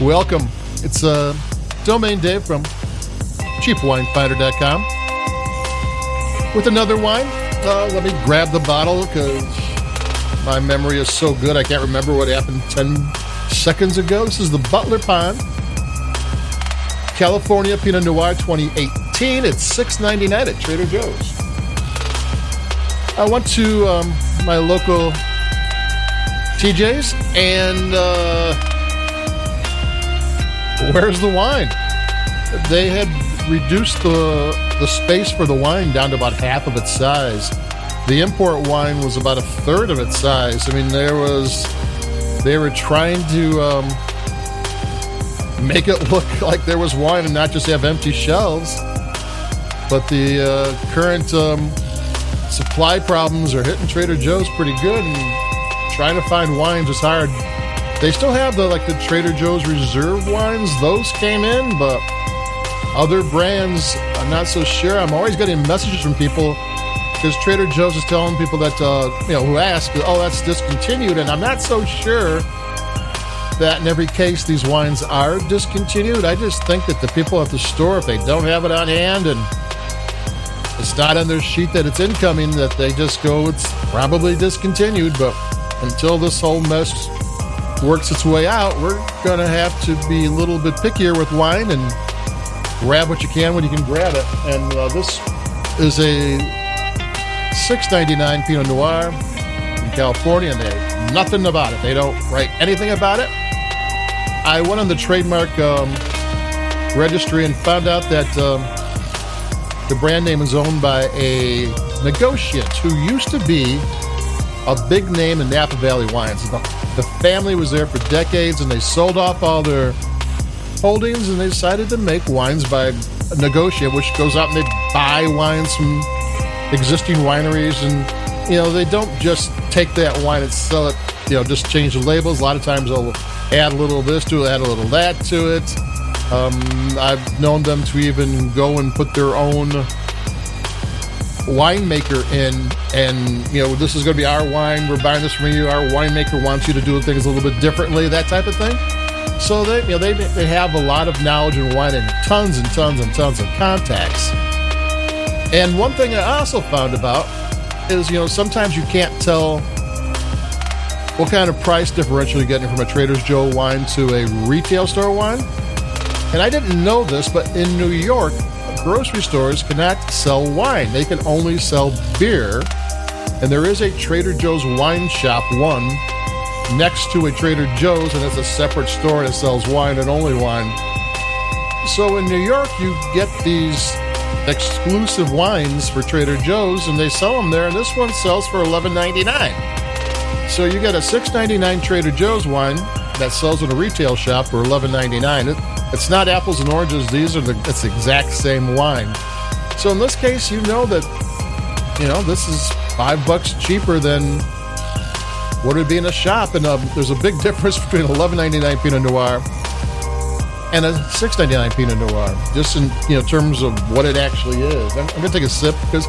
Welcome. It's uh, Domain Dave from CheapWineFinder.com with another wine. Uh, let me grab the bottle because my memory is so good I can't remember what happened 10 seconds ago. This is the Butler Pond California Pinot Noir 2018. It's $6.99 at Trader Joe's. I went to um, my local TJ's and uh, where's the wine? They had reduced the the space for the wine down to about half of its size. The import wine was about a third of its size. I mean, there was they were trying to um, make it look like there was wine and not just have empty shelves. But the uh, current um, supply problems are hitting Trader Joe's pretty good, and trying to find wines is hard. They still have the like the Trader Joe's reserve wines; those came in, but other brands, I'm not so sure. I'm always getting messages from people because Trader Joe's is telling people that uh, you know who ask, "Oh, that's discontinued," and I'm not so sure that in every case these wines are discontinued. I just think that the people at the store, if they don't have it on hand and it's not on their sheet that it's incoming, that they just go, it's probably discontinued. But until this whole mess works its way out, we're going to have to be a little bit pickier with wine and grab what you can when you can grab it. And uh, this is a 6.99 Pinot Noir in California, and they have nothing about it. They don't write anything about it. I went on the trademark um, registry and found out that um, the brand name is owned by a negotiant who used to be a big name in Napa Valley wines. The, the family was there for decades, and they sold off all their holdings, and they decided to make wines by a negotiant, which goes out and they buy wines from existing wineries, and you know they don't just take that wine and sell it. You know, just change the labels. A lot of times they'll add a little this to it, add a little that to it. Um, I've known them to even go and put their own winemaker in, and you know, this is going to be our wine. We're buying this from you. Our winemaker wants you to do things a little bit differently, that type of thing. So they, you know, they they have a lot of knowledge in wine and tons and tons and tons of contacts. And one thing I also found about is, you know, sometimes you can't tell what kind of price differential you're getting from a Trader's Joe wine to a retail store wine. And I didn't know this, but in New York, grocery stores cannot sell wine. They can only sell beer. And there is a Trader Joe's wine shop, one, next to a Trader Joe's, and it's a separate store that sells wine and only wine. So in New York, you get these exclusive wines for Trader Joe's, and they sell them there, and this one sells for $11.99. So you get a $6.99 Trader Joe's wine that sells in a retail shop for $11.99. It, it's not apples and oranges. These are the it's the exact same wine. So in this case, you know that you know this is five bucks cheaper than what it would be in a shop. And um, there's a big difference between $11.99 Pinot Noir and a $6.99 Pinot Noir, just in you know terms of what it actually is. I'm, I'm gonna take a sip because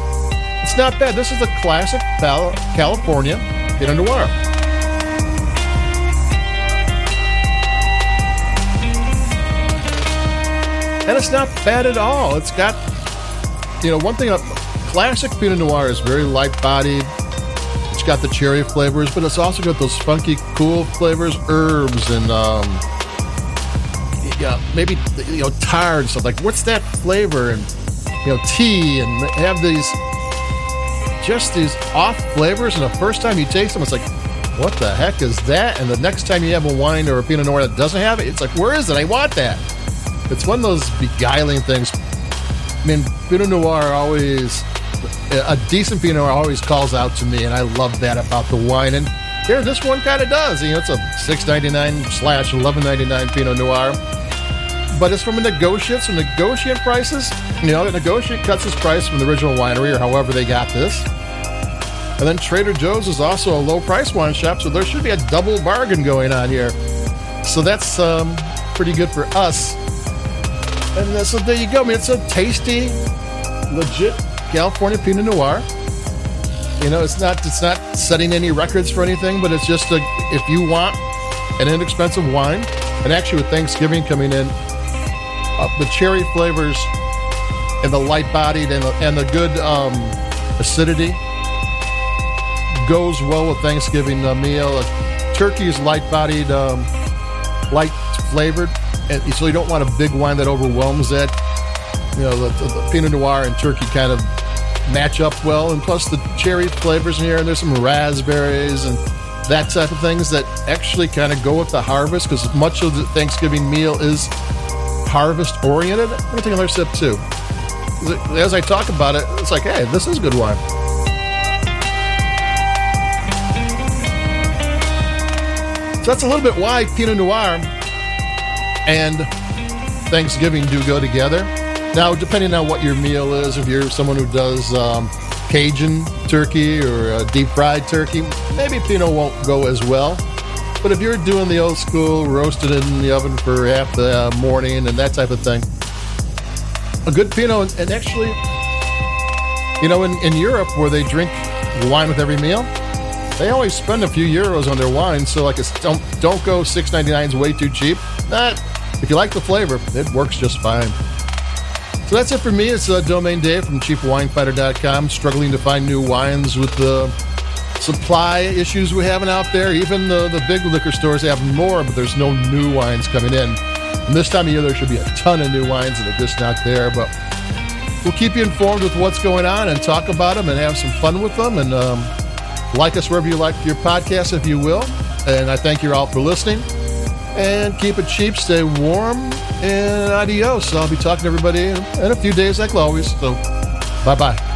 it's not bad. This is a classic California Pinot Noir. It's not bad at all. It's got, you know, one thing, a classic Pinot Noir is very light bodied. It's got the cherry flavors, but it's also got those funky, cool flavors, herbs, and um, yeah, maybe you know, tar and stuff. Like, what's that flavor? And you know, tea, and have these just these off flavors. And the first time you taste them, it's like, what the heck is that? And the next time you have a wine or a Pinot Noir that doesn't have it, it's like, where is it? I want that. It's one of those beguiling things. I mean, Pinot Noir always, a decent Pinot Noir always calls out to me, and I love that about the wine. And here, this one kind of does. You know, it's a six ninety nine slash eleven ninety nine Pinot Noir, but it's from a negotiate. So negotiate prices. You know, the negotiate cuts his price from the original winery or however they got this. And then Trader Joe's is also a low price wine shop, so there should be a double bargain going on here. So that's um, pretty good for us. And uh, so there you go. I mean, it's a tasty, legit California Pinot Noir. You know, it's not it's not setting any records for anything, but it's just a if you want an inexpensive wine And actually, with Thanksgiving coming in, uh, the cherry flavors and the light bodied and the, and the good um, acidity goes well with Thanksgiving meal. Turkey is light bodied, um, light flavored, and so you don't want a big wine that overwhelms that. You know, the, the, Pinot Noir and turkey kind of match up well, and plus the cherry flavors in here, and there's some raspberries and that type of things that actually kind of go with the harvest because much of the Thanksgiving meal is harvest oriented. Let me take another sip too. As I talk about it, it's like, hey, this is good wine. So that's a little bit why Pinot Noir and Thanksgiving do go together. Now, depending on what your meal is, if you're someone who does um, Cajun turkey or deep fried turkey, maybe Pinot won't go as well. But if you're doing the old school, roasted in the oven for half the uh, morning and that type of thing, a good Pinot, and actually, you know, in, in Europe where they drink wine with every meal, they always spend a few euros on their wine, so like it's, don't don't go six ninety nine is way too cheap. That if you like the flavor, it works just fine. So that's it for me. It's uh, Domain Dave from CheapWineFinder.com. Struggling to find new wines with the supply issues we're having out there. Even the, the big liquor stores have more, but there's no new wines coming in. And this time of year, there should be a ton of new wines, and they're just not there. But we'll keep you informed with what's going on and talk about them and have some fun with them. And um, like us wherever you like your podcast, if you will. And I thank you all for listening. And keep it cheap, stay warm, and adios. So I'll be talking to everybody in a few days, like always. So, bye bye.